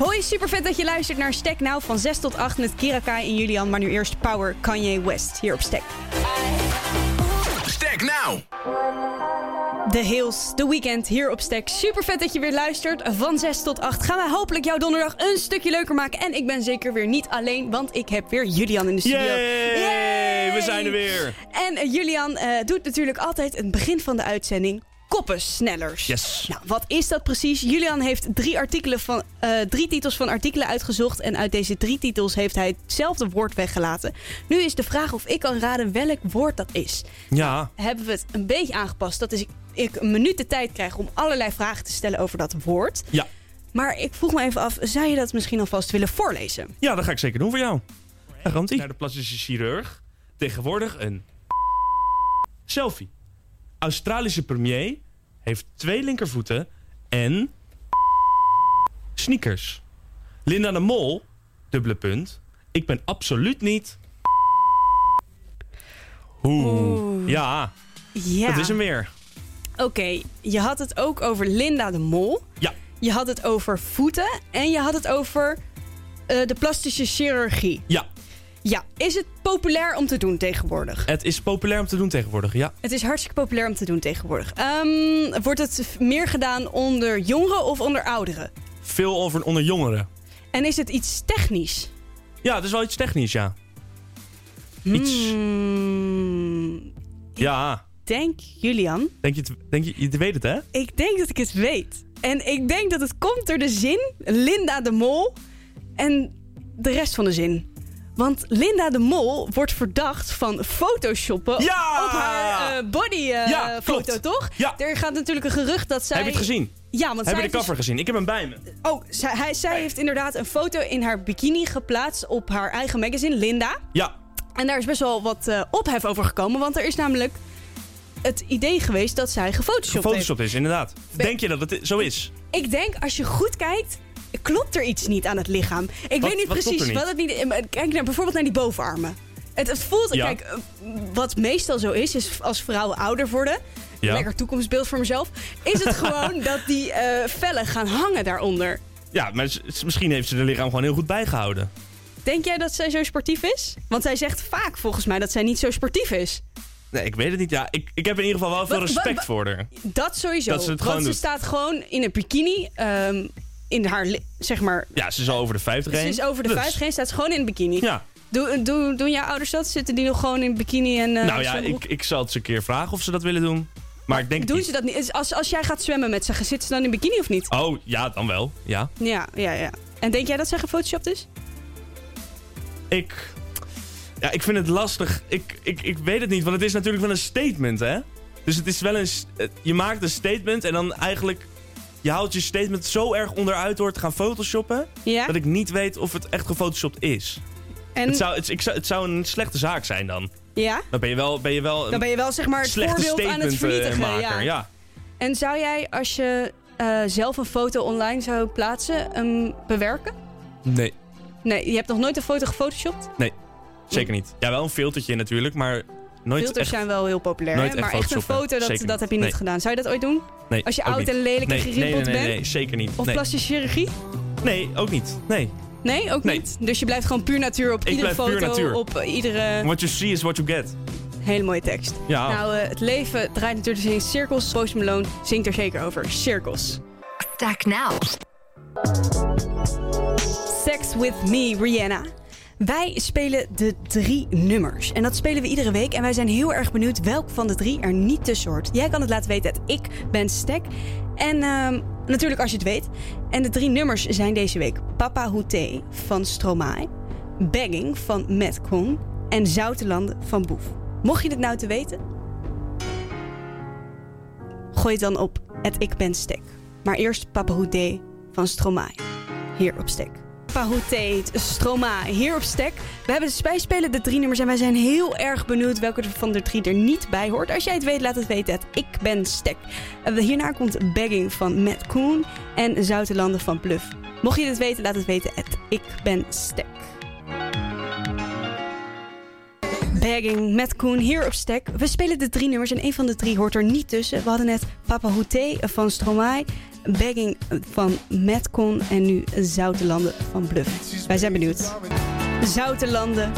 Hoi, super vet dat je luistert naar Stek Now van 6 tot 8 met Kira Kai en Julian. Maar nu eerst Power Kanye West hier op Stek. Stek Now. The Hills, The Weekend hier op Stek. Super vet dat je weer luistert. Van 6 tot 8 gaan wij hopelijk jouw donderdag een stukje leuker maken. En ik ben zeker weer niet alleen, want ik heb weer Julian in de studio. Yay! Yay! We zijn er weer. En eh, Julian eh, doet natuurlijk altijd het begin van de uitzending koppensnellers. Yes. Nou, wat is dat precies? Julian heeft drie, artikelen van, eh, drie titels van artikelen uitgezocht. En uit deze drie titels heeft hij hetzelfde woord weggelaten. Nu is de vraag of ik kan raden welk woord dat is. Ja. Hebben we het een beetje aangepast. Dat is ik, ik een minuut de tijd krijg om allerlei vragen te stellen over dat woord. Ja. Maar ik vroeg me even af, zou je dat misschien alvast willen voorlezen? Ja, dat ga ik zeker doen voor jou. Daar komt. Naar de plastische chirurg. Tegenwoordig een selfie. Australische premier heeft twee linkervoeten en sneakers. Linda de Mol, dubbele punt. Ik ben absoluut niet. Oeh. Oeh. Ja, Ja. dat is hem weer. Oké, je had het ook over Linda de Mol. Ja. Je had het over voeten. En je had het over eh, de plastische chirurgie. Ja, Ja, is het populair om te doen tegenwoordig? het is populair om te doen tegenwoordig. Ja. Het is hartstikke populair om te doen tegenwoordig. Ehm, wordt het meer gedaan onder jongeren of onder ouderen? Veel over onder jongeren. En is het iets technisch? Ja, het is wel iets technisch, ja. Iets. Hmm, Ja. denk, Julian, Denk je, het, denk je, je weet het, hè? ik denk dat ik het weet. En ik denk dat het komt door de zin Linda de Mol en de rest van de zin. Want Linda de Mol wordt verdacht van photoshoppen Ja! op haar eh, bodyfoto, Ja, foto, toch? Ja. Er gaat natuurlijk een gerucht dat zij... Heb je het gezien? Ja, want Heb je de heeft dus- cover gezien? Ik heb hem bij me. Oh, zij, hij, zij heeft inderdaad een foto in haar bikini geplaatst op haar eigen magazine, Linda. Ja. En daar is best wel wat eh, ophef over gekomen, want er is namelijk het idee geweest dat zij gefotoshopt heeft. Gefotoshopt is, inderdaad. Denk je dat het zo is? Ik denk, als je goed kijkt, klopt er iets niet aan het lichaam. Ik Wat- weet niet wat precies niet? wat het niet... eh, Kijk naar, bijvoorbeeld naar die bovenarmen. Het, het voelt... Ja. Kijk, eh, wat meestal zo is, is als vrouwen ouder worden... Ja. Lekker toekomstbeeld voor mezelf. Is het gewoon dat die eh, vellen gaan hangen daaronder. Ja, maar misschien heeft ze de lichaam gewoon heel goed bijgehouden. Denk jij dat zij zo sportief is? Want zij zegt vaak volgens mij dat zij niet zo sportief is. Nee, ik weet het niet. Ja, ik, ik heb in ieder geval wel veel respect wat- voor haar. Dat sowieso. Dat ze het Want ze doet. staat gewoon in een bikini. ehm, in haar, zeg maar... Ja, ze is al over de 50 Ze heen. is over de Dus, 50 heen, staat ze gewoon in een bikini. Ja. Doe, doe, doen jouw ouders dat? Zitten die nog gewoon in bikini en eh, nou ja, ik, ik zal het ze een keer vragen of ze dat willen doen. Maar ik denk Doen ze dat niet? Als, als jij gaat zwemmen met ze, zitten ze dan in bikini of niet? Oh, ja, dan wel. Ja. Ja, ja, ja. En denk jij dat zij gefotoshopt is? Ik... Ja, ik vind het lastig. Ik, ik, ik weet het niet, want het is natuurlijk wel een statement, hè? Dus het is wel een... eh, Je maakt een statement en dan eigenlijk... Je houdt je statement zo erg onderuit door te gaan photoshoppen... Ja. dat ik niet weet of het echt gefotoshopt is. En, Het, zou, het, ik zou, het zou een slechte zaak zijn dan. ja? Dan ben je wel, ben je wel een Dan ben je wel zeg maar het slechte voorbeeld aan het statement vernietigen. maker. ja. Ja. En zou jij, als je eh, zelf een foto online zou plaatsen, hem bewerken? Nee, Nee, je hebt nog nooit een foto gefotoshopt? zeker niet. Ja, wel een filtertje natuurlijk, maar nooit Filters echt... zijn wel heel populair, nooit hè? echt maar echt een foto, dat, Zeker dat heb je niet Nee. gedaan. Zou je dat ooit doen? Nee, Als je oud niet. en lelijk nee, en nee, gerimpeld nee, nee, bent? nee, zeker niet. Of nee. plastische chirurgie? nee, ook niet. Nee. Nee, ook Nee. niet. Dus je blijft gewoon puur natuur op Ik iedere blijf puur foto, natuur. op iedere... What you see is what you get. Hele mooie tekst. Ja. Nou, eh, het leven draait natuurlijk in cirkels. Post Malone zingt er zeker over. Cirkels. Stack now. Sex With Me, Rihanna. Wij spelen de drie nummers. En dat spelen we iedere week. En wij zijn heel erg benieuwd welk van de drie er niet tussen hoort. Jij kan het laten weten at ik ben Stek. En ehm, natuurlijk als je het weet. En de drie nummers zijn deze week Papa Houté van Stromae. Begging van Matt Koen. En Zoutelanden van Boef. Mocht je dit nou te weten? Gooi het dan op het ik ben Stek. Maar eerst Papa Houté van Stromae. Hier op Stek. Papa Houté, Stromae, hier op Stek. We hebben wij spelen de drie nummers en wij zijn heel erg benieuwd welke van de drie er niet bij hoort. Als jij het weet, laat het weten. Het ik ben Stek. Hierna komt Begging van Matt Koen en Zoutelanden van Bluff. Mocht je dit weten, laat het weten. Het ik ben Stek. Bagging met Koen hier op Stek. We spelen de drie nummers en een van de drie hoort er niet tussen. We hadden net Papa Houté van Stromae, Bagging van Metcon en nu Zoute Landen van Bluff. Wij zijn benieuwd. Zoute Landen.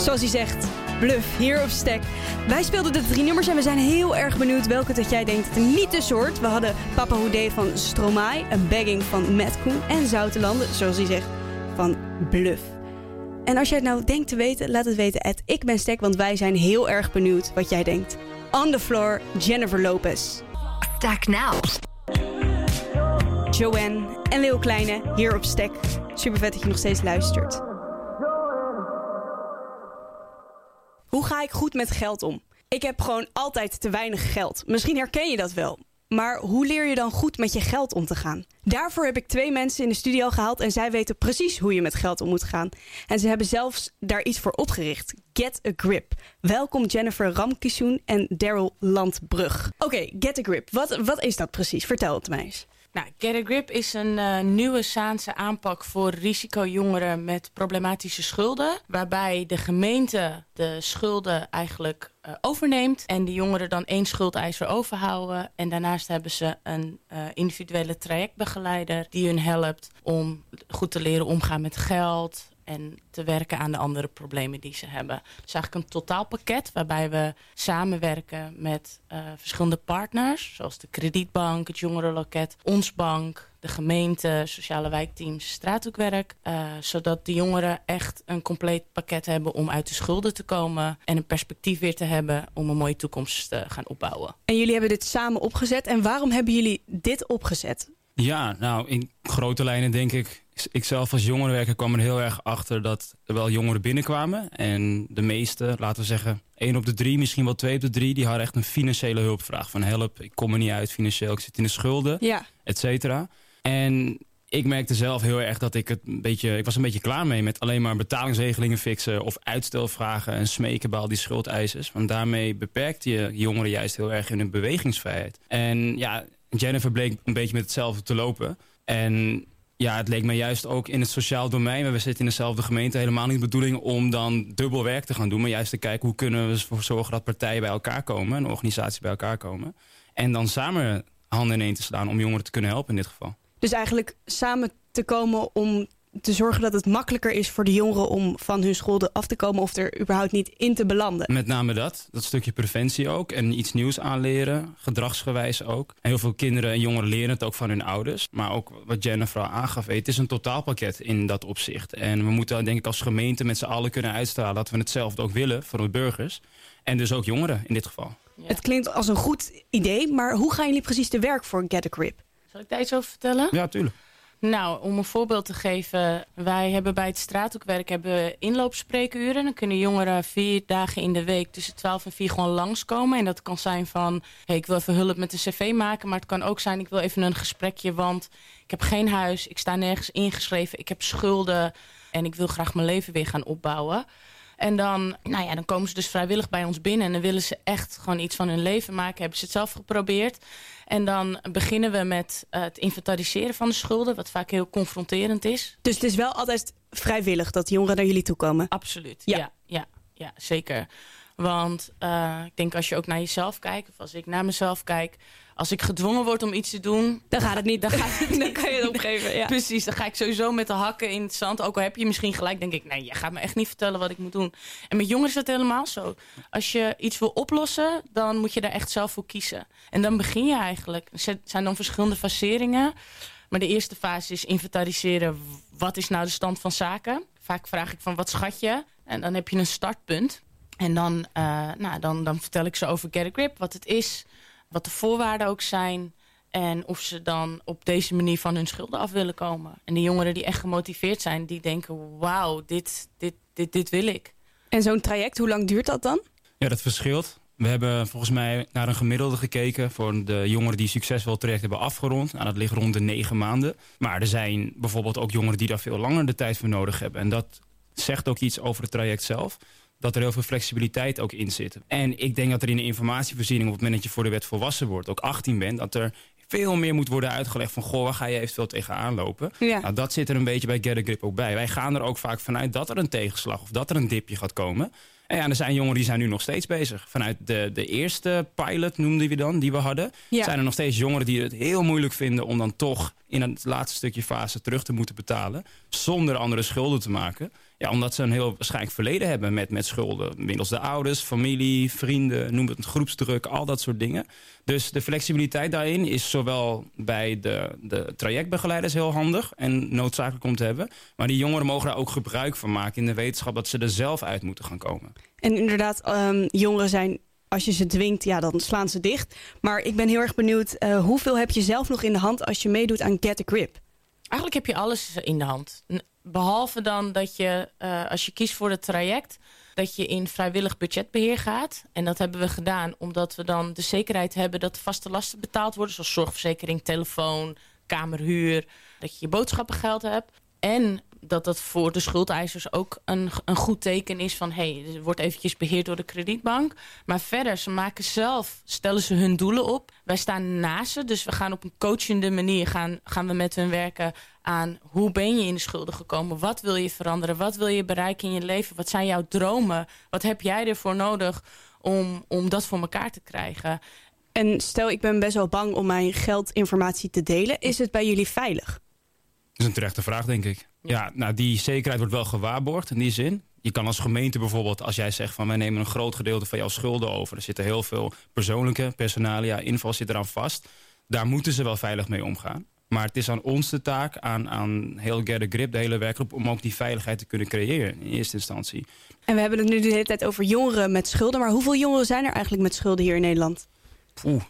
Zoals hij zegt, Bluff hier op Stek. Wij speelden de drie nummers en we zijn heel erg benieuwd welke dat jij denkt er niet tussen hoort. We hadden Papa Houté van Stromae, een Bagging van Metcon en Zoute Landen, zoals hij zegt, van Bluff. En als jij het nou denkt te weten, laat het weten at Ik Ben Stek, want wij zijn heel erg benieuwd wat jij denkt. On the floor, Jennifer Lopez. Stek now. Joanne en Leeuw Kleine hier op Stek. Super vet dat je nog steeds luistert. Hoe ga ik goed met geld om? Ik heb gewoon altijd te weinig geld. Misschien herken je dat wel. Maar hoe leer je dan goed met je geld om te gaan? Daarvoor heb ik twee mensen in de studio gehaald en zij weten precies hoe je met geld om moet gaan. En ze hebben zelfs daar iets voor opgericht. Get a Grip. Welkom Jennifer Ramkisoen en Daryl Landbrug. Oké, Get a Grip. Wat, wat is dat precies? Vertel het mij eens. Nou, Get a Grip is een uh, nieuwe Saanse aanpak voor risicojongeren met problematische schulden. Waarbij de gemeente de schulden eigenlijk uh, overneemt en de jongeren dan één schuldeiser overhouden. En daarnaast hebben ze een uh, individuele trajectbegeleider die hun helpt om goed te leren omgaan met geld, en te werken aan de andere problemen die ze hebben. Dus eigenlijk een totaalpakket waarbij we samenwerken met uh, verschillende partners... zoals de kredietbank, het jongerenloket, ons bank, de gemeente, sociale wijkteams, straathoekwerk. Uh, zodat de jongeren echt een compleet pakket hebben om uit de schulden te komen... en een perspectief weer te hebben om een mooie toekomst te gaan opbouwen. En jullie hebben dit samen opgezet. En waarom hebben jullie dit opgezet? Ja, nou, in grote lijnen denk ik... Ik zelf als jongerenwerker kwam er heel erg achter dat er wel jongeren binnenkwamen. En de meeste, laten we zeggen, één op de drie, misschien wel twee op de drie... die hadden echt een financiële hulpvraag. Van help, ik kom er niet uit financieel, ik zit in de schulden, ja. et cetera. En ik merkte zelf heel erg dat ik het een beetje... Ik was een beetje klaar mee met alleen maar betalingsregelingen fixen... of uitstelvragen en smeken bij al die schuldeisers. Want daarmee beperkte je jongeren juist heel erg in hun bewegingsvrijheid. En ja, Jennifer bleek een beetje met hetzelfde te lopen. En ja, het leek me juist ook in het sociaal domein... we zitten in dezelfde gemeente, helemaal niet de bedoeling... om dan dubbel werk te gaan doen. Maar juist te kijken hoe kunnen we ervoor zorgen dat partijen bij elkaar komen... en organisaties bij elkaar komen. En dan samen handen ineen te slaan om jongeren te kunnen helpen in dit geval. Dus eigenlijk samen te komen om te zorgen dat het makkelijker is voor de jongeren om van hun schulden af te komen of er überhaupt niet in te belanden. Met name dat, dat stukje preventie ook en iets nieuws aanleren, gedragsgewijs ook. En heel veel kinderen en jongeren leren het ook van hun ouders. Maar ook wat Jennifer aangaf, het is een totaalpakket in dat opzicht. En we moeten denk ik als gemeente met z'n allen kunnen uitstralen dat we hetzelfde ook willen voor de burgers. En dus ook jongeren in dit geval. Ja. Het klinkt als een goed idee, maar hoe gaan jullie precies te werk voor Get a Grip? Zal ik daar iets over vertellen? Ja, tuurlijk. Nou, om een voorbeeld te geven. Wij hebben bij het straathoekwerk hebben inloopspreekuren. Dan kunnen jongeren vier dagen in de week tussen 12 en 4 gewoon langskomen. En dat kan zijn van, hey, ik wil even hulp met de cv maken. Maar het kan ook zijn, ik wil even een gesprekje. Want ik heb geen huis, ik sta nergens ingeschreven. Ik heb schulden en ik wil graag mijn leven weer gaan opbouwen. En dan, nou ja, dan komen ze dus vrijwillig bij ons binnen. En dan willen ze echt gewoon iets van hun leven maken. Hebben ze het zelf geprobeerd. En dan beginnen we met uh, het inventariseren van de schulden. Wat vaak heel confronterend is. Dus het is wel altijd vrijwillig dat jongeren naar jullie toe komen? Absoluut, ja, ja, ja, ja zeker. Want uh, ik denk als je ook naar jezelf kijkt, of als ik naar mezelf kijk, als ik gedwongen word om iets te doen... Dan gaat het niet. Dan, ga dan kan je het opgeven. Ja. Precies, dan ga ik sowieso met de hakken in het zand. Ook al heb je misschien gelijk, denk ik... nee, je gaat me echt niet vertellen wat ik moet doen. En met jongeren is dat helemaal zo. Als je iets wil oplossen, dan moet je daar echt zelf voor kiezen. En dan begin je eigenlijk. Er zijn dan verschillende faseringen. Maar de eerste fase is inventariseren... wat is nou de stand van zaken? Vaak vraag ik van, wat schat je? En dan heb je een startpunt... En dan, uh, nou, dan, dan vertel ik ze over Get a Grip, wat het is, wat de voorwaarden ook zijn... en of ze dan op deze manier van hun schulden af willen komen. En de jongeren die echt gemotiveerd zijn, die denken... wauw, dit, dit, dit, dit wil ik. En zo'n traject, hoe lang duurt dat dan? Ja, dat verschilt. We hebben volgens mij naar een gemiddelde gekeken... voor de jongeren die succesvol het traject hebben afgerond. Nou, dat ligt rond de negen maanden. Maar er zijn bijvoorbeeld ook jongeren die daar veel langer de tijd voor nodig hebben. En dat zegt ook iets over het traject zelf dat er heel veel flexibiliteit ook in zit. En ik denk dat er in de informatievoorziening... op het moment dat je voor de wet volwassen wordt, ook 18 bent... dat er veel meer moet worden uitgelegd van... goh, waar ga je eventueel tegenaan lopen? Ja. Nou, dat zit er een beetje bij Get a Grip ook bij. Wij gaan er ook vaak vanuit dat er een tegenslag of dat er een dipje gaat komen. En ja, er zijn jongeren die zijn nu nog steeds bezig. Vanuit de, de eerste pilot noemden we dan, die we hadden... Ja. zijn er nog steeds jongeren die het heel moeilijk vinden... om dan toch in het laatste stukje fase terug te moeten betalen... zonder andere schulden te maken. Ja, omdat ze een heel waarschijnlijk verleden hebben met, met schulden. Middels de ouders, familie, vrienden, noem het groepsdruk, al dat soort dingen. Dus de flexibiliteit daarin is zowel bij de, de trajectbegeleiders heel handig en noodzakelijk om te hebben. Maar die jongeren mogen daar ook gebruik van maken in de wetenschap dat ze er zelf uit moeten gaan komen. En inderdaad, ehm, jongeren zijn, als je ze dwingt, ja, dan slaan ze dicht. Maar ik ben heel erg benieuwd, eh, hoeveel heb je zelf nog in de hand als je meedoet aan Get a Grip? Eigenlijk heb je alles in de hand. Behalve dan dat je, eh, als je kiest voor het traject... dat je in vrijwillig budgetbeheer gaat. En dat hebben we gedaan omdat we dan de zekerheid hebben... dat de vaste lasten betaald worden. Zoals zorgverzekering, telefoon, kamerhuur. Dat je je boodschappengeld hebt. En dat dat voor de schuldeisers ook een, een goed teken is van... hé, hey, wordt eventjes beheerd door de kredietbank. Maar verder, ze maken zelf, stellen ze hun doelen op. Wij staan naast ze, dus we gaan op een coachende manier... gaan, gaan we met hun werken aan hoe ben je in de schulden gekomen? Wat wil je veranderen? Wat wil je bereiken in je leven? Wat zijn jouw dromen? Wat heb jij ervoor nodig om, om dat voor elkaar te krijgen? En stel, ik ben best wel bang om mijn geldinformatie te delen. Is het bij jullie veilig? Dat is een terechte vraag, denk ik. Ja, nou, die zekerheid wordt wel gewaarborgd in die zin. Je kan als gemeente bijvoorbeeld, als jij zegt van wij nemen een groot gedeelte van jouw schulden over. Er zitten heel veel persoonlijke personalia, inval zit eraan vast. Daar moeten ze wel veilig mee omgaan. Maar het is aan ons de taak, aan, aan heel Get a Grip, de hele werkgroep... om ook die veiligheid te kunnen creëren in eerste instantie. En we hebben het nu de hele tijd over jongeren met schulden. Maar hoeveel jongeren zijn er eigenlijk met schulden hier in Nederland? Oeh,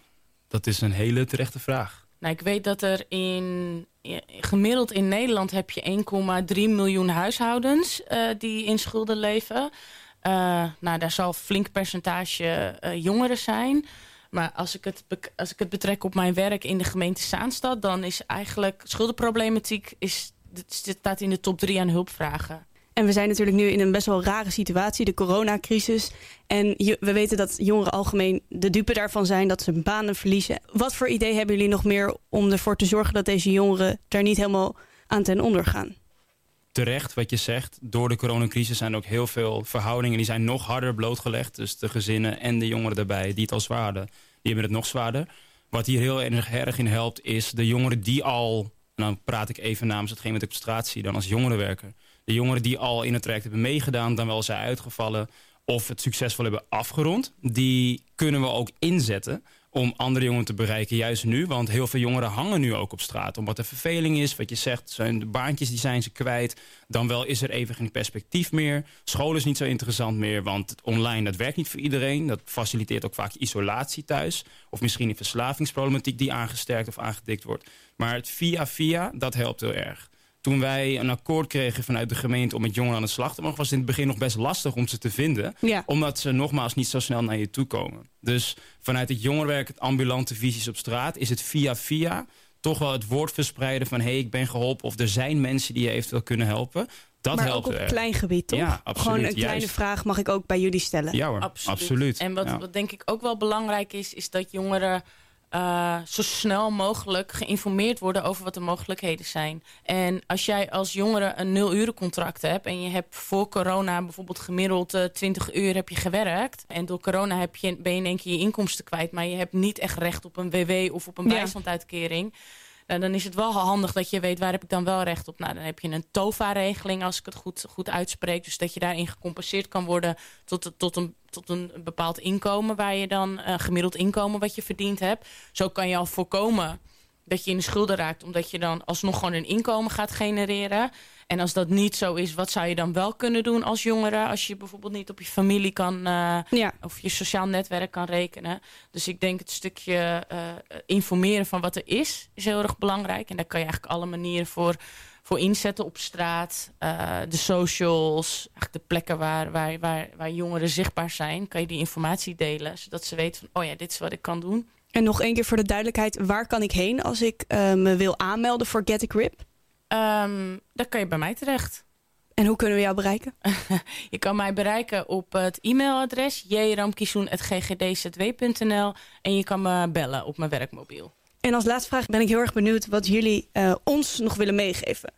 dat is een hele terechte vraag. Nou, ik weet dat er in gemiddeld in Nederland heb je 1,3 miljoen huishoudens uh, die in schulden leven. Uh, nou, daar zal flink percentage uh, jongeren zijn. Maar als ik, het als ik het betrek op mijn werk in de gemeente Zaanstad... dan is eigenlijk schuldenproblematiek is, staat in de top drie aan hulpvragen. En we zijn natuurlijk nu in een best wel rare situatie, de coronacrisis. En we weten dat jongeren algemeen de dupe daarvan zijn, dat ze banen verliezen. Wat voor idee hebben jullie nog meer om ervoor te zorgen dat deze jongeren daar niet helemaal aan ten onder gaan? Terecht wat je zegt, door de coronacrisis zijn er ook heel veel verhoudingen die zijn nog harder blootgelegd. Dus de gezinnen en de jongeren daarbij die het al zwaar hadden, die hebben het nog zwaarder. Wat hier heel erg, in helpt is de jongeren die al, en dan praat ik even namens hetgeen wat ik op dan als jongerenwerker de jongeren die al in het traject hebben meegedaan... dan wel zijn uitgevallen of het succesvol hebben afgerond... die kunnen we ook inzetten om andere jongeren te bereiken, juist nu. Want heel veel jongeren hangen nu ook op straat. Omdat er verveling is, wat je zegt, zijn de baantjes die zijn ze kwijt. Dan wel is er even geen perspectief meer. School is niet zo interessant meer, want online dat werkt niet voor iedereen. Dat faciliteert ook vaak isolatie thuis. Of misschien een verslavingsproblematiek die aangesterkt of aangedikt wordt. Maar het via-via, dat helpt heel erg. Toen wij een akkoord kregen vanuit de gemeente om met jongeren aan de slag te mogen... was het in het begin nog best lastig om ze te vinden. Ja. Omdat ze nogmaals niet zo snel naar je toe komen. Dus vanuit het jongerenwerk, het ambulante visies op straat... is het via-via toch wel het woord verspreiden van... hé, hey, ik ben geholpen of er zijn mensen die je eventueel kunnen helpen. Dat maar helpt ook op er. klein gebied, toch? Ja, absoluut. Gewoon een kleine Juist. vraag mag ik ook bij jullie stellen. Ja hoor, Absoluut. absoluut. En wat, Ja. wat denk ik ook wel belangrijk is... is dat jongeren eh, zo snel mogelijk geïnformeerd worden... over wat de mogelijkheden zijn. En als jij als jongere een nul-urencontract hebt... en je hebt voor corona bijvoorbeeld gemiddeld eh, 20 uur heb je gewerkt... en door corona heb je, ben je in één keer je inkomsten kwijt... maar je hebt niet echt recht op een WW of op een Ja. Dan is het wel handig dat je weet waar heb ik dan wel recht op. Nou, dan heb je een TOVA-regeling als ik het goed, goed uitspreek. Dus dat je daarin gecompenseerd kan worden tot, tot, een, tot een bepaald inkomen... waar je dan eh, gemiddeld inkomen wat je verdiend hebt. Zo kan je al voorkomen dat je in de schulden raakt... omdat je dan alsnog gewoon een inkomen gaat genereren. En als dat niet zo is, wat zou je dan wel kunnen doen als jongere... als je bijvoorbeeld niet op je familie kan... eh, Ja. of je sociaal netwerk kan rekenen. Dus ik denk het stukje eh, informeren van wat er is, is heel erg belangrijk. En daar kan je eigenlijk alle manieren voor, voor inzetten op straat. eh, de socials, eigenlijk de plekken waar, waar, waar, waar jongeren zichtbaar zijn. Kan je die informatie delen, zodat ze weten van... oh ja, dit is wat ik kan doen. En nog één keer voor de duidelijkheid, waar kan ik heen als ik me wil aanmelden voor Get a Grip? Ehm dan kan je bij mij terecht. En hoe kunnen we jou bereiken? Je kan mij bereiken op het e-mailadres jramkisoen.ggdzw.nl en je kan me bellen op mijn werkmobiel. En als laatste vraag ben ik heel erg benieuwd wat jullie uh, ons nog willen meegeven.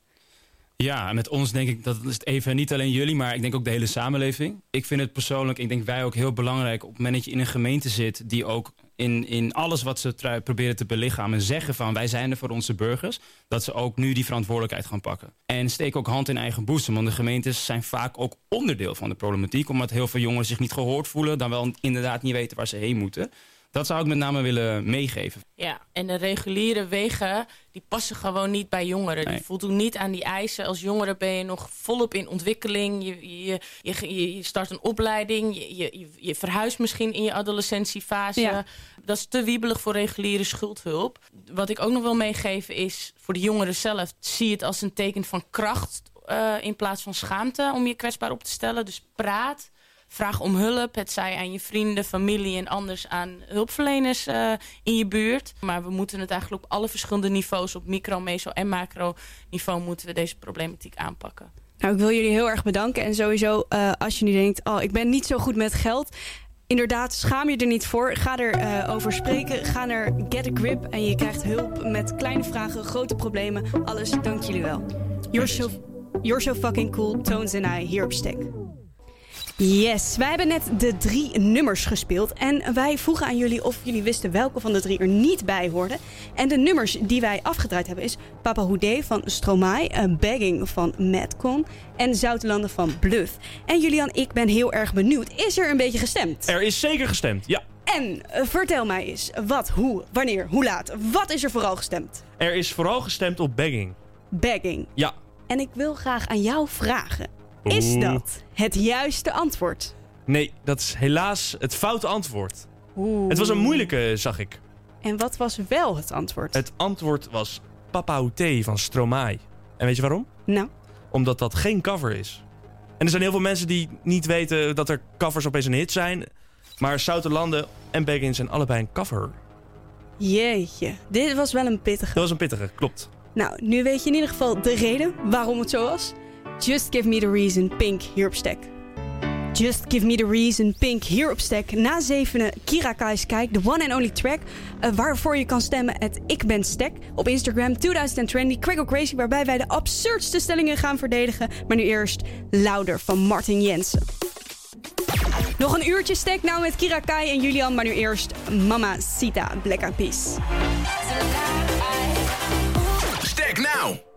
Ja, met ons denk ik dat is het even niet alleen jullie, maar ik denk ook de hele samenleving. Ik vind het persoonlijk, ik denk wij ook heel belangrijk op het moment dat je in een gemeente zit die ook in, in alles wat ze proberen te belichamen zeggen van wij zijn er voor onze burgers, dat ze ook nu die verantwoordelijkheid gaan pakken. En steek ook hand in eigen boezem, want de gemeentes zijn vaak ook onderdeel van de problematiek, omdat heel veel jongeren zich niet gehoord voelen, dan wel inderdaad niet weten waar ze heen moeten. Dat zou ik met name willen meegeven. Ja, en de reguliere wegen die passen gewoon niet bij jongeren. Die voldoen niet aan die eisen. Als jongere ben je nog volop in ontwikkeling. Je, je, je, je start een opleiding. Je, je, je verhuist misschien in je adolescentiefase. Dat is te wiebelig voor reguliere schuldhulp. Wat ik ook nog wil meegeven is... voor de jongeren zelf, zie het als een teken van kracht... Uh, in plaats van schaamte om je kwetsbaar op te stellen. Dus praat vraag om hulp. Het zij aan je vrienden, familie en anders aan hulpverleners uh, in je buurt. Maar we moeten het eigenlijk op alle verschillende niveaus, op micro, meso en macro niveau, moeten we deze problematiek aanpakken. Nou, ik wil jullie heel erg bedanken. En sowieso, uh, als je nu denkt, oh, ik ben niet zo goed met geld. Inderdaad, schaam je er niet voor. Ga er uh, over spreken. Ga naar Get a Grip. En je krijgt hulp met kleine vragen, grote problemen. Alles, dank jullie wel. You're so, you're so fucking cool, Tones en I, hier op Stek. Yes, wij hebben net de drie nummers gespeeld. En wij vroegen aan jullie of jullie wisten welke van de drie er niet bij hoorden. En de nummers die wij afgedraaid hebben is Papa Houdé van Stromae, Begging van Madcon en Zoutelanden van Bluff. En Julian, ik ben heel erg benieuwd. Is er een beetje gestemd? Er is zeker gestemd, ja. En uh, vertel mij eens, wat, hoe, wanneer, hoe laat? Wat is er vooral gestemd? Er is vooral gestemd op Begging. Begging? Ja. En ik wil graag aan jou vragen. Is dat het juiste antwoord? Nee, dat is helaas het foute antwoord. Oeh. Het was een moeilijke, zag ik. En wat was wel het antwoord? Het antwoord was Papa Outé van Stromae. En weet je waarom? Nou? Omdat dat geen cover is. En er zijn heel veel mensen die niet weten dat er covers opeens een hit zijn. Maar Landen en Beggins zijn allebei een cover. Jeetje, dit was wel een pittige. Dat was een pittige, klopt. Nou, nu weet je in ieder geval de reden waarom het zo was. Just Give Me The Reason, Pink, hier op Stek. Just Give Me The Reason, Pink, hier op Stek. Na zevenen Kira Kai's Kijk, de one and only track... Uh, waarvoor je kan stemmen het Ik Ben Stek op Instagram 2020 Quick Crazy... waarbij wij de absurdste stellingen gaan verdedigen. Maar nu eerst Louder van Martin Jensen. Nog een uurtje Stek nou met Kira Kai en Julian... maar nu eerst Mama Sita, Black Eyed Peas. Stek now!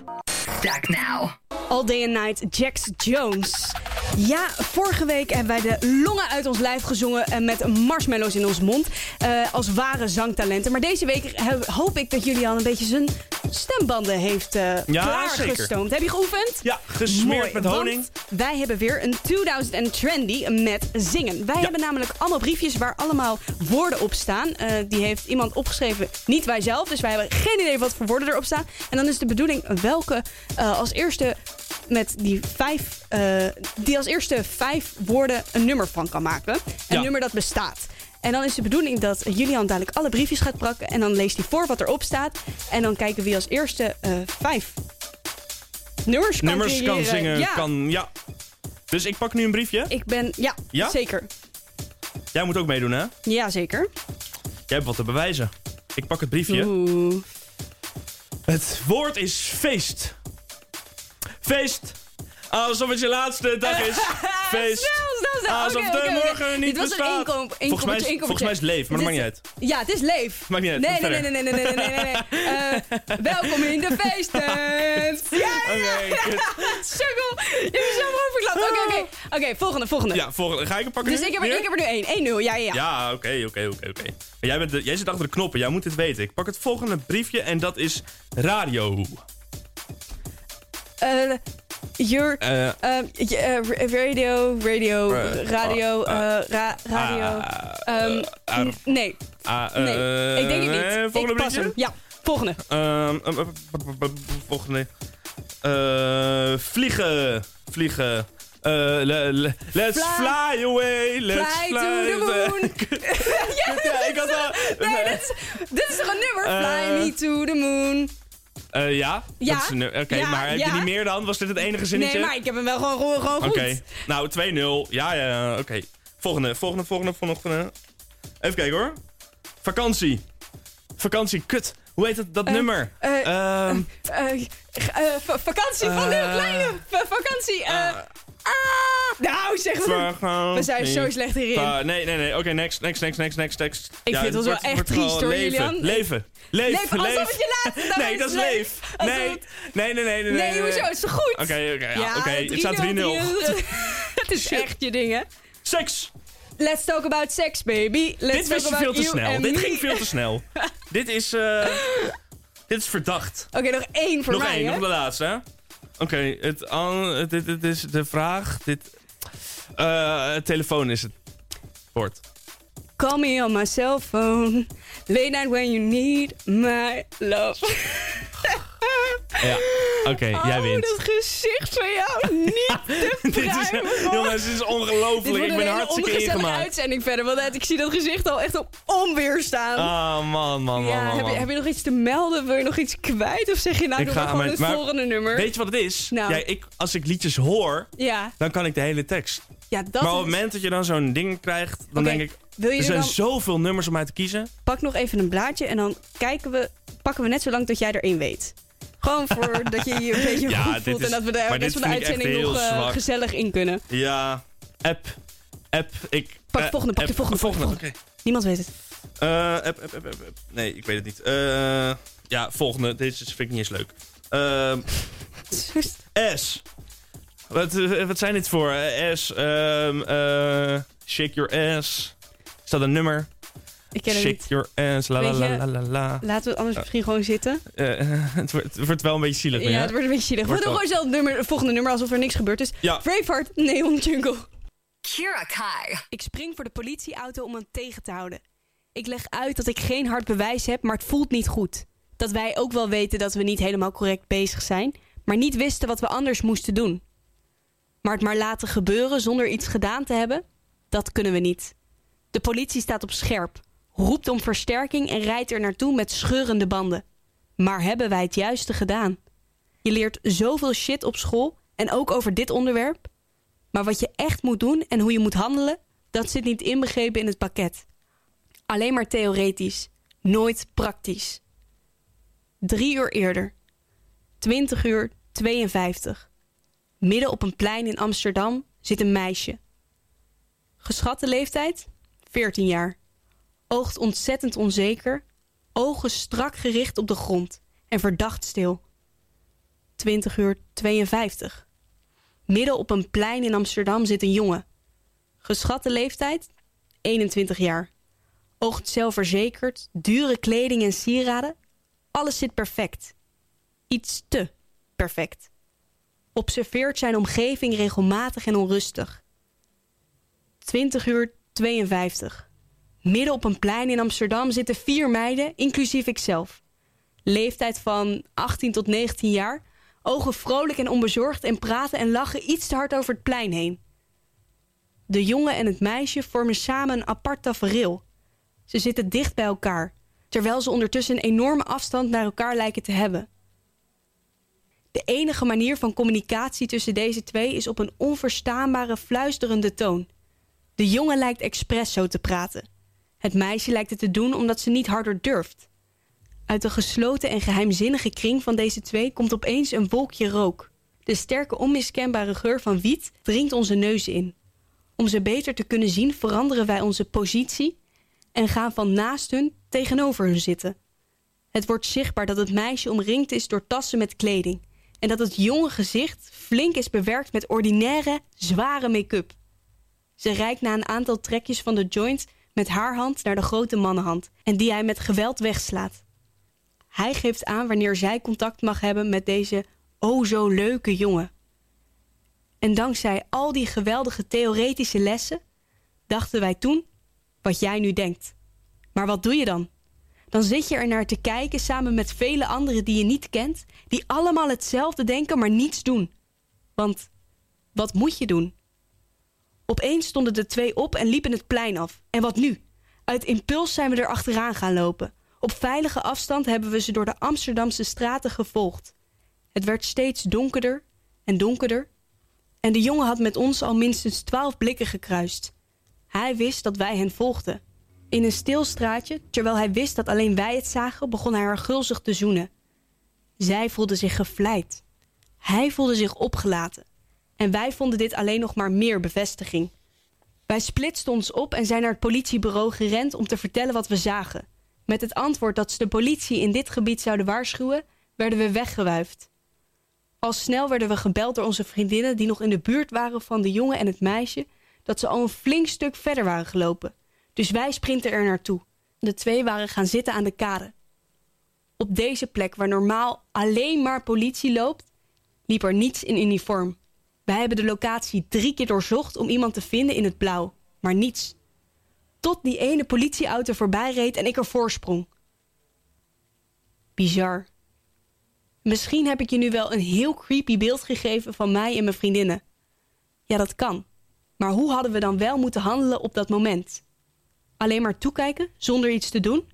Stek now! All Day and Night, Jax Jones. Ja, vorige week hebben wij de longen uit ons lijf gezongen uh, met marshmallows in ons mond. Uh, als ware zangtalenten. Maar deze week hoop ik dat Julian een beetje zijn stembanden heeft uh, ja, klaargestoomd. Heb je geoefend? Ja, gesmeerd met honing. wij hebben weer een 2000 trendy met zingen. Wij hebben namelijk allemaal briefjes waar allemaal woorden op staan. die heeft iemand opgeschreven, niet wij zelf. Dus wij hebben geen idee wat voor woorden erop staan. En dan is de bedoeling welke als eerste met die vijf, uh, die als eerste vijf woorden een nummer van kan maken. Een nummer dat bestaat. En dan is de bedoeling dat Julian dadelijk alle briefjes gaat pakken. En dan leest hij voor wat erop staat. En dan kijken wie als eerste uh, vijf nummers kan Nummers kan zingen, ja. kan, ja. Dus ik pak nu een briefje? Ik ben, ja, ja? zeker. Jij moet ook meedoen, hè? Ja, zeker. Jij hebt wat te bewijzen. Ik pak het briefje. Oeh. Het woord is feest. Feest! Alsof het je laatste dag is. Feest. Alsof de morgen niet Dit was een inkomp. Volgens mij is, volgens mij is leef, maar dat maakt niet uit. Ja, het is leef. Maakt niet uit. Nee, nee, nee, nee, nee, nee, nee, eh, welkom in de feesten. Ja, ja. Je bent zo overklapt. Oké, oké. Oh. Oké, volgende, volgende. Ja, volgende. Ga ik hem pakken Dus ik heb, ik heb er nu één. 1-0, ja, ja. Ja, oké, oké, oké, oké. Jij, bent jij zit achter de knoppen. Jij moet dit weten. Ik pak het volgende briefje en dat is radio. Uh, your uh, um, uh, radio, radio, radio, uh, ra radio. Um, nee. nee, ik denk het niet. Volgende ik pas hem. Ja, volgende. Um, volgende. vliegen, vliegen. let's fly, fly, away, let's fly, fly to the moon. ja, ik had al... Nee, dit is, dit is toch een nummer? fly me to the moon. Uh, ja? Ja. Oké, maar heb je niet meer dan? Was dit het enige zinnetje? Nee, maar ik heb hem wel gewoon, gewoon goed. Oké, nou 2-0. Ja, ja, oké. Volgende, volgende, volgende, volgende. Even kijken hoor. Vakantie. Vakantie, kut. Hoe heet dat, dat nummer? eh, eh, va- vakantie van Eh, kleine. Va- vakantie. Ah, nou, zeg het. vakantie. We zijn zo slecht hierin. Nee, nee, nee. Oké, next, next, next, next, next, next. Ik vind het wel wordt- echt wordt triest, hoor, leven. Julian. Leven. Leef, Leef, alsof het je laatste Nee, dat is Leef. leef. Nee, het- nee, nee, nee. nee, Nee, nee. hoezo? Het is toch goed? Oké, oké, ja, oké. Het 3-0, staat 3-0. Het is echt je ding, hè? Seks. Let's talk about sex, baby. Let's Dit was je veel te snel. Dit ging veel te snel. Dit is, eh, dit is verdacht. Oké, nog één voor nog mij, één, hè? nog de laatste, Oké, het dit, dit is de vraag. Dit, eh, telefoon is het woord. Call me on my cell phone. Late night when you need my love. Ja, oké, jij oh, wint. dat gezicht van jou. Niet te Dit pruimen. jongens, dit is Dit ongelooflijk. Ik een ben hartstikke ingemaakt. uitzending verder. Want ik zie dat gezicht al echt op onweerstaan. Ah, man, man, man, ja, man, heb, je, heb je nog iets te melden? Wil je nog iets kwijt? Of zeg je nou, Ik doe ga gewoon het maar- volgende nummer? Weet je wat het is? Nou. Ja, ik, als ik liedjes hoor, ja, dan kan ik de hele tekst. ja, dat maar op het moment dat je dan zo'n ding krijgt, dan denk ik... Wil je Er zijn dan... zoveel nummers om uit te kiezen. Pak nog even een blaadje en dan kijken we, pakken we net zo lang tot jij er één weet. Gewoon voor dat je je een beetje Ja, goed voelt is- en dat we de rest van de uitzending nog eh, gezellig in kunnen. Ja, app. App, ik... Pak de eh, volgende, pak de volgende, volgende, oké. Niemand weet het. Eh, app, app, app, app, app. Nee, ik weet het niet. Eh, ja, volgende. Deze vind ik niet eens leuk. Ehm, S. Wat, wat zijn dit voor? S. eh, shake your ass. Is dat een nummer? Ik ken het Shake niet. your ass. La la la la la la. Laten we het anders misschien gewoon zitten. Eh, het, wordt, het wordt wel een beetje zielig Ja, hè? het wordt een beetje zielig. We doen wel- gewoon zelf nummer, het volgende nummer alsof er niks gebeurd is. Ja. Braveheart, Neon Jungle. Kira Kai. Ik spring voor de politieauto om hem tegen te houden. Ik leg uit dat ik geen hard bewijs heb, maar het voelt niet goed. Dat wij ook wel weten dat we niet helemaal correct bezig zijn, maar niet wisten wat we anders moesten doen. Maar het maar laten gebeuren zonder iets gedaan te hebben, dat kunnen we niet. De politie staat op scherp, roept om versterking en rijdt er naartoe met scheurende banden. Maar hebben wij het juiste gedaan? Je leert zoveel shit op school en ook over dit onderwerp. Maar wat je echt moet doen en hoe je moet handelen, dat zit niet inbegrepen in het pakket. Alleen maar theoretisch, nooit praktisch. Drie uur eerder, 20 uur 52. Midden op een plein in Amsterdam zit een meisje. Geschatte leeftijd? 14 jaar. Oogt ontzettend onzeker, ogen strak gericht op de grond en verdacht stil. 20 uur 52. Midden op een plein in Amsterdam zit een jongen. Geschatte leeftijd? 21 jaar. Oogt zelfverzekerd, dure kleding en sieraden. Alles zit perfect. Iets te perfect. Observeert zijn omgeving regelmatig en onrustig. 20 uur 52. Midden op een plein in Amsterdam zitten vier meiden, inclusief ikzelf. Leeftijd van 18 tot 19 jaar. Ogen vrolijk en onbezorgd en praten en lachen iets te hard over het plein heen. De jongen en het meisje vormen samen een apart tafereel. Ze zitten dicht bij elkaar, terwijl ze ondertussen een enorme afstand naar elkaar lijken te hebben. De enige manier van communicatie tussen deze twee is op een onverstaanbare, fluisterende toon. De jongen lijkt expres zo te praten. Het meisje lijkt het te doen omdat ze niet harder durft. Uit de gesloten en geheimzinnige kring van deze twee komt opeens een wolkje rook. De sterke, onmiskenbare geur van wiet dringt onze neuzen in. Om ze beter te kunnen zien veranderen wij onze positie en gaan van naast hun tegenover hun zitten. Het wordt zichtbaar dat het meisje omringd is door tassen met kleding en dat het jonge gezicht flink is bewerkt met ordinaire, zware make-up. Ze reikt na een aantal trekjes van de joint met haar hand naar de grote mannenhand en die hij met geweld wegslaat. Hij geeft aan wanneer zij contact mag hebben met deze o zo leuke jongen. En dankzij al die geweldige theoretische lessen dachten wij toen wat jij nu denkt. Maar wat doe je dan? Dan zit je er naar te kijken samen met vele anderen die je niet kent, die allemaal hetzelfde denken, maar niets doen. Want wat moet je doen? Opeens stonden de twee op en liepen het plein af. En wat nu? Uit impuls zijn we er achteraan gaan lopen. Op veilige afstand hebben we ze door de Amsterdamse straten gevolgd. Het werd steeds donkerder en donkerder. En de jongen had met ons al minstens twaalf blikken gekruist. Hij wist dat wij hen volgden. In een stil straatje, terwijl hij wist dat alleen wij het zagen, begon hij haar gulzig te zoenen. Zij voelde zich gevleid. Hij voelde zich opgelaten. En wij vonden dit alleen nog maar meer bevestiging. Wij splitsten ons op en zijn naar het politiebureau gerend om te vertellen wat we zagen. Met het antwoord dat ze de politie in dit gebied zouden waarschuwen, werden we weggewuifd. Al snel werden we gebeld door onze vriendinnen die nog in de buurt waren van de jongen en het meisje, dat ze al een flink stuk verder waren gelopen. Dus wij sprinten er naartoe. De twee waren gaan zitten aan de kade. Op deze plek, waar normaal alleen maar politie loopt, liep er niets in uniform. Wij hebben de locatie drie keer doorzocht om iemand te vinden in het blauw, maar niets. Tot die ene politieauto voorbij reed en ik ervoor sprong. Bizar. Misschien heb ik je nu wel een heel creepy beeld gegeven van mij en mijn vriendinnen. Ja, dat kan. Maar hoe hadden we dan wel moeten handelen op dat moment? Alleen maar toekijken zonder iets te doen?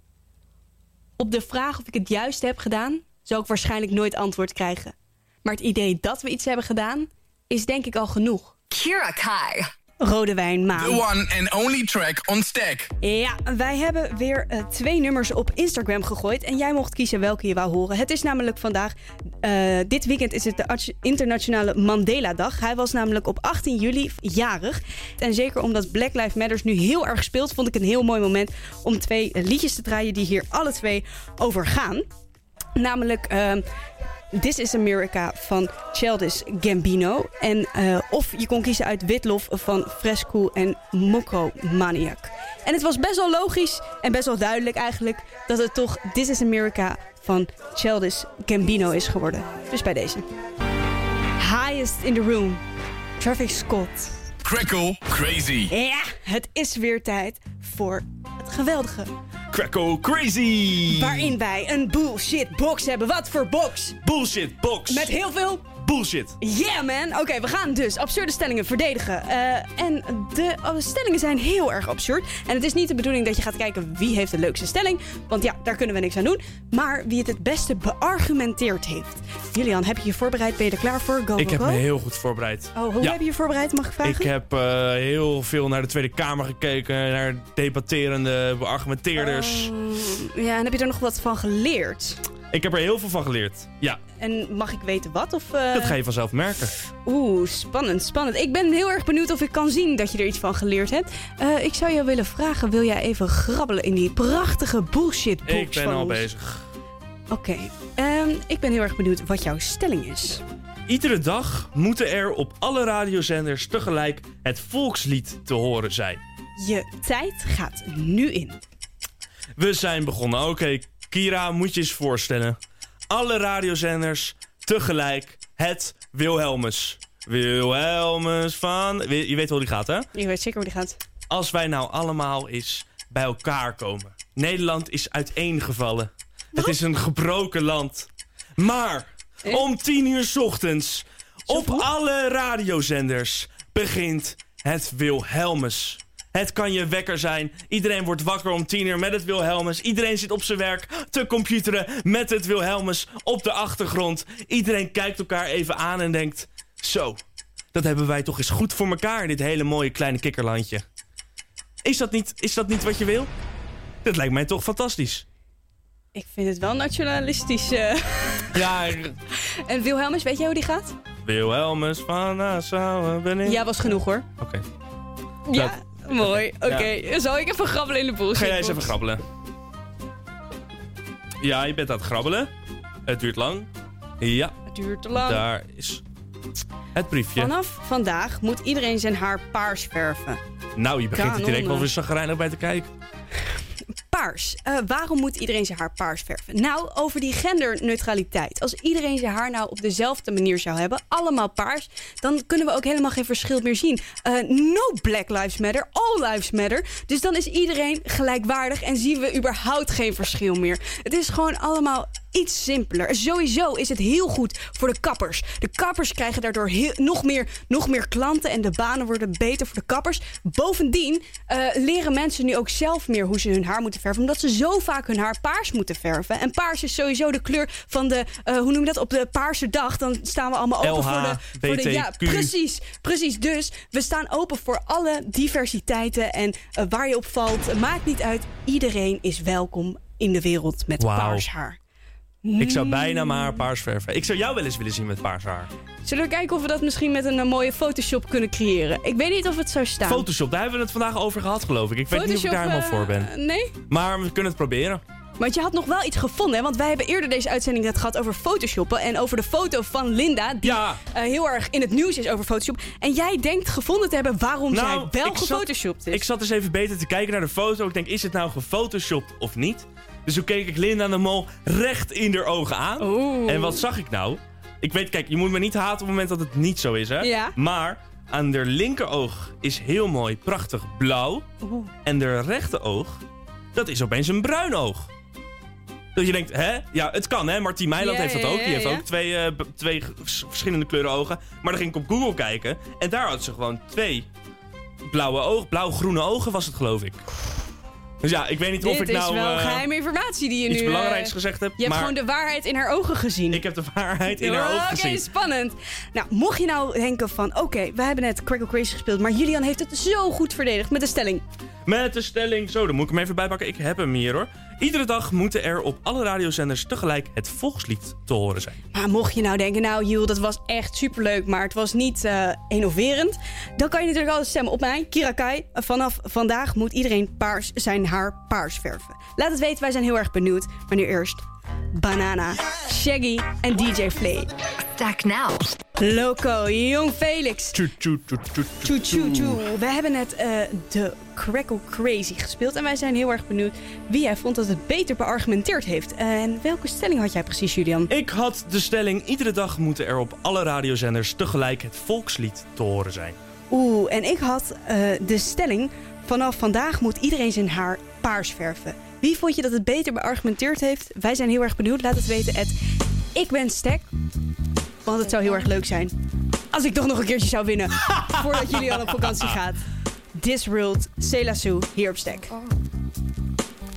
Op de vraag of ik het juist heb gedaan, zou ik waarschijnlijk nooit antwoord krijgen. Maar het idee dat we iets hebben gedaan, is denk ik al genoeg. Kira Kai. Rode wijn, The maan. one and only track on Stack. Ja, wij hebben weer eh, twee nummers op Instagram gegooid. En jij mocht kiezen welke je wou horen. Het is namelijk vandaag, eh, dit weekend is het de Internationale Mandela-dag. Hij was namelijk op 18 juli jarig. En zeker omdat Black Lives Matters nu heel erg speelt, vond ik een heel mooi moment om twee liedjes te draaien die hier alle twee over gaan. Namelijk ehm, This is America van Childish Gambino. En, eh, of je kon kiezen uit Witlof van Fresco en Mokro Maniac. En het was best wel logisch en best wel duidelijk eigenlijk... dat het toch This is America van Childish Gambino is geworden. Dus bij deze. Highest in the room. Travis Scott. Crackle Crazy. Ja, het is weer tijd voor het geweldige. Crackle crazy! Waarin wij een bullshit box hebben. Wat voor box? Bullshit box! Met heel veel bullshit. Yeah man! Oké, we gaan dus absurde stellingen verdedigen. Eh, en de eh, stellingen zijn heel erg absurd. En het is niet de bedoeling dat je gaat kijken wie heeft de leukste stelling. Want ja, daar kunnen we niks aan doen. Maar wie het het beste beargumenteerd heeft. Julian, heb je je voorbereid? Ben je er klaar voor? Go, Ik heb go. me heel goed voorbereid. Oh, hoe Ja. heb je je voorbereid? Mag ik vragen? Ik heb eh, heel veel naar de Tweede Kamer gekeken, naar debatterende beargumenteerders. Oh, ja, en heb je er nog wat van geleerd? Ik heb er heel veel van geleerd. Ja, En mag ik weten wat? Of, eh, dat ga je vanzelf merken. Oeh, spannend, spannend. Ik ben heel erg benieuwd of ik kan zien dat je er iets van geleerd hebt. Eh, ik zou jou willen vragen, wil jij even grabbelen in die prachtige bullshit box Ik ben van al ons? bezig. Oké, ehm, ik ben heel erg benieuwd wat jouw stelling is. Iedere dag moeten er op alle radiozenders tegelijk het volkslied te horen zijn. Je tijd gaat nu in. We zijn begonnen. Oké, Kira, moet je eens voorstellen. Alle radiozenders tegelijk het Wilhelmus. Wilhelmus van... Je weet hoe die gaat, hè? Je weet zeker hoe die gaat. Als wij nou allemaal eens bij elkaar komen. Nederland is uiteengevallen. Het is een gebroken land. Maar om tien uur 's ochtends op alle radiozenders begint het Wilhelmus. Het kan je wekker zijn. Iedereen wordt wakker om tien uur met het Wilhelmus. Iedereen zit op zijn werk te computeren met het Wilhelmus op de achtergrond. Iedereen kijkt elkaar even aan en denkt... Zo, dat hebben wij toch eens goed voor elkaar, dit hele mooie kleine kikkerlandje. Is dat niet, is dat niet wat je wil? Dat lijkt mij toch fantastisch. Ik vind het wel nationalistisch. eh. Ja, En Wilhelmus, weet jij hoe die gaat? Wilhelmus van Nassau ben ik. Ja, was genoeg hoor. Oké, Ja, mooi. Oké, zal ik even grabbelen in de bullshit ga jij eens even grabbelen. Ja, je bent aan het grabbelen. Het duurt lang. Ja, Het duurt te lang. daar is het briefje. Vanaf vandaag moet iedereen zijn haar paars verven. Nou, je begint er direct wel weer zagrijnig bij te kijken. Paars. Eh, waarom moet iedereen zijn haar paars verven? Nou, over die genderneutraliteit. Als iedereen zijn haar nou op dezelfde manier zou hebben, allemaal paars, dan kunnen we ook helemaal geen verschil meer zien. Eh, no Black Lives Matter, all lives matter. Dus dan is iedereen gelijkwaardig en zien we überhaupt geen verschil meer. Het is gewoon allemaal iets simpeler. Sowieso is het heel goed voor de kappers. De kappers krijgen daardoor heel, nog, meer, nog meer klanten en de banen worden beter voor de kappers. Bovendien eh, leren mensen nu ook zelf meer hoe ze hun haar moeten verven. Verven. Omdat ze zo vaak hun haar paars moeten verven. En paars is sowieso de kleur van de, eh, hoe noem je dat, op de paarse dag. Dan staan we allemaal open LH, voor de... Voor de ja, precies, precies. Dus we staan open voor alle diversiteiten. En eh, waar je op valt, maakt niet uit. Iedereen is welkom in de wereld met paars haar. Ik zou bijna mijn haar paars verven. Ik zou jou wel eens willen zien met paars haar. Zullen we kijken of we dat misschien met een, eh, mooie Photoshop kunnen creëren? Ik weet niet of het zou staan. Photoshop, daar hebben we het vandaag over gehad, geloof ik. Ik weet niet of ik daar helemaal eh, voor ben. Nee? Maar we kunnen het proberen. Want je had nog wel iets gevonden, hè? Want wij hebben eerder deze uitzending net gehad over Photoshoppen. En over de foto van Linda, die Ja. eh, heel erg in het nieuws is over Photoshop. En jij denkt gevonden te hebben waarom zij wel Nou, ik zat- gefotoshopt is. Ik zat dus even beter te kijken naar de foto. Ik denk, is het nou gefotoshopt of niet? Dus toen keek ik Linda de Mol recht in haar ogen aan. Oeh. En wat zag ik nou? Ik weet, kijk, je moet me niet haten op het moment dat het niet zo is, hè? Ja. Maar aan de linkeroog is heel mooi, prachtig blauw. Oeh. En de rechteroog, dat is opeens een bruin oog. Dat je denkt, hè? Ja, het kan, hè? Martien Meiland Ja, heeft dat ook. ja, Die heeft ook twee, eh, twee verschillende kleuren ogen. Maar dan ging ik op Google kijken. En daar had ze gewoon twee blauwe ogen. Blauw-groene ogen was het, geloof ik. Dus ja, ik weet niet of Dit ik nou is wel eh, geheime informatie die je iets nu... eh, belangrijks gezegd heb. Je hebt gewoon de waarheid in haar ogen gezien. ik heb de waarheid in haar ogen Oké, gezien. spannend. Nou, mocht je nou denken van... Oké, we hebben net Crackle Crazy gespeeld... maar Julian heeft het zo goed verdedigd met de stelling. Met de stelling, zo, dan moet ik hem even bijpakken. Ik heb hem hier hoor. Iedere dag moeten er op alle radiozenders tegelijk het volkslied te horen zijn. Maar mocht je nou denken, nou Jules, dat was echt superleuk, maar het was niet eh, innoverend. Dan kan je natuurlijk altijd stemmen op mij, Kira Kai. Vanaf vandaag moet iedereen paars zijn haar paars verven. Laat het weten, wij zijn heel erg benieuwd. Maar nu eerst Banana, Shaggy en DJ Flay. Stack now. Loco, Jong Felix. Tjoe, tjoe, tjoe, tjoe, Tjoe, tjoe, tjoe. We hebben net eh, de Crackle Crazy gespeeld. En wij zijn heel erg benieuwd wie jij vond dat het beter beargumenteerd heeft. En welke stelling had jij precies, Julian? Ik had de stelling, iedere dag moeten er op alle radiozenders tegelijk het volkslied te horen zijn. Oeh, en ik had eh, de stelling... vanaf vandaag moet iedereen zijn haar paars verven. Wie vond je dat het beter beargumenteerd heeft? Wij zijn heel erg benieuwd. Laat het weten. Het ik ben Stek. Want het zou heel erg leuk zijn... als ik toch nog een keertje zou winnen... voordat jullie al op vakantie gaat. Disworld, Selassou, hier op Stek.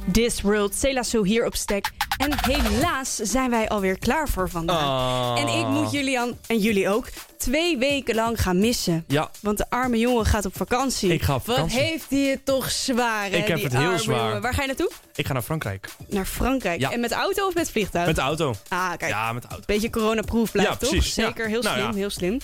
Disworld, Selassou, hier op Stek. En helaas zijn wij alweer klaar voor vandaag. Ah. En ik moet Julian, en jullie ook, twee weken lang gaan missen. Ja, Want de arme jongen gaat op vakantie. Ik ga op vakantie. Wat heeft hij het toch zwaar, hè, Ik heb die het heel zwaar. jongen. Waar ga je naartoe? ik ga naar Frankrijk. Naar Frankrijk. Ja. En met auto of met vliegtuig? Met de auto. Ah, kijk. Ja, met de auto. Beetje coronaproof blijft, Ja, toch? Zeker, heel Nou slim, ja. heel slim.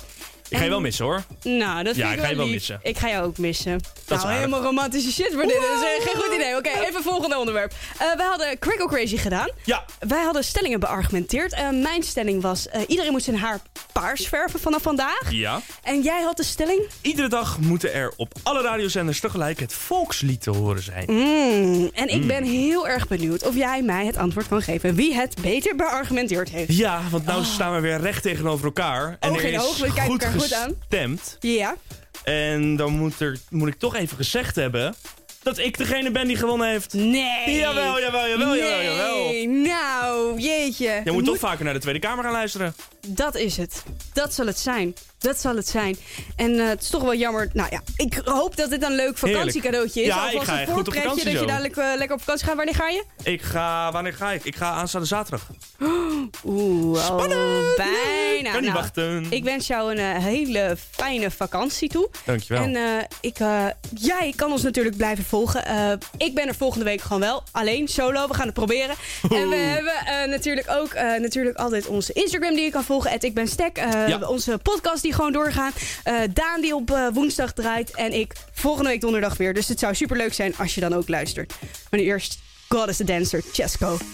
Ik ga je wel missen hoor. Nou, dat Ja, vind ik ik ga je wel lief. missen. Ik ga jou ook missen. is nou, helemaal romantische shit voor dit. Dat is eh, geen goed idee. Oké, even volgende onderwerp. Eh we hadden Crickle Crazy gedaan. Ja, Wij hadden stellingen beargumenteerd. Eh, mijn stelling was, iedereen moet zijn haar paars verven vanaf vandaag. ja. En jij had de stelling? Iedere dag moeten er op alle radiozenders tegelijk het volkslied te horen zijn. Mm, en ik ben heel erg benieuwd of jij mij het antwoord kan geven wie het beter beargumenteerd heeft. Ja, want nou staan we weer recht tegenover elkaar. En Oog er is oog, we kijken goed elkaar goed aan. Gestemd. Ja. En dan moet, er, moet ik toch even gezegd hebben dat ik degene ben die gewonnen heeft. Nee. Jawel, jawel, jawel, jawel, jawel. Nee, nou, jeetje. Je moet toch vaker naar de Tweede Kamer gaan luisteren. Dat is het. Dat zal het zijn. Dat zal het zijn. En eh, het is toch wel jammer. Nou ja, ik hoop dat dit een leuk vakantiecadeautje is. Ja, Alvast ik ga een voorpretje vakantie Dat je dadelijk eh, lekker op vakantie gaat. Wanneer ga je? Ik ga, wanneer ga ik? Ik ga aanstaande zaterdag. Oeh, Spannend. Bijna. kan niet Nou, wachten. Ik wens jou een eh, hele fijne vakantie toe. Dankjewel. En ik, jij kan ons natuurlijk blijven volgen. Ik ben er volgende week gewoon wel. Alleen, solo. We gaan het proberen. En we hebben natuurlijk ook natuurlijk altijd onze Instagram die je kan volgen. Ik ben Stek. Ja. Onze podcast die gewoon doorgaan. Eh, Daan die op eh, woensdag draait. En ik volgende week donderdag weer. Dus het zou super leuk zijn als je dan ook luistert. Maar nu eerst God is the Dancer, Chesco.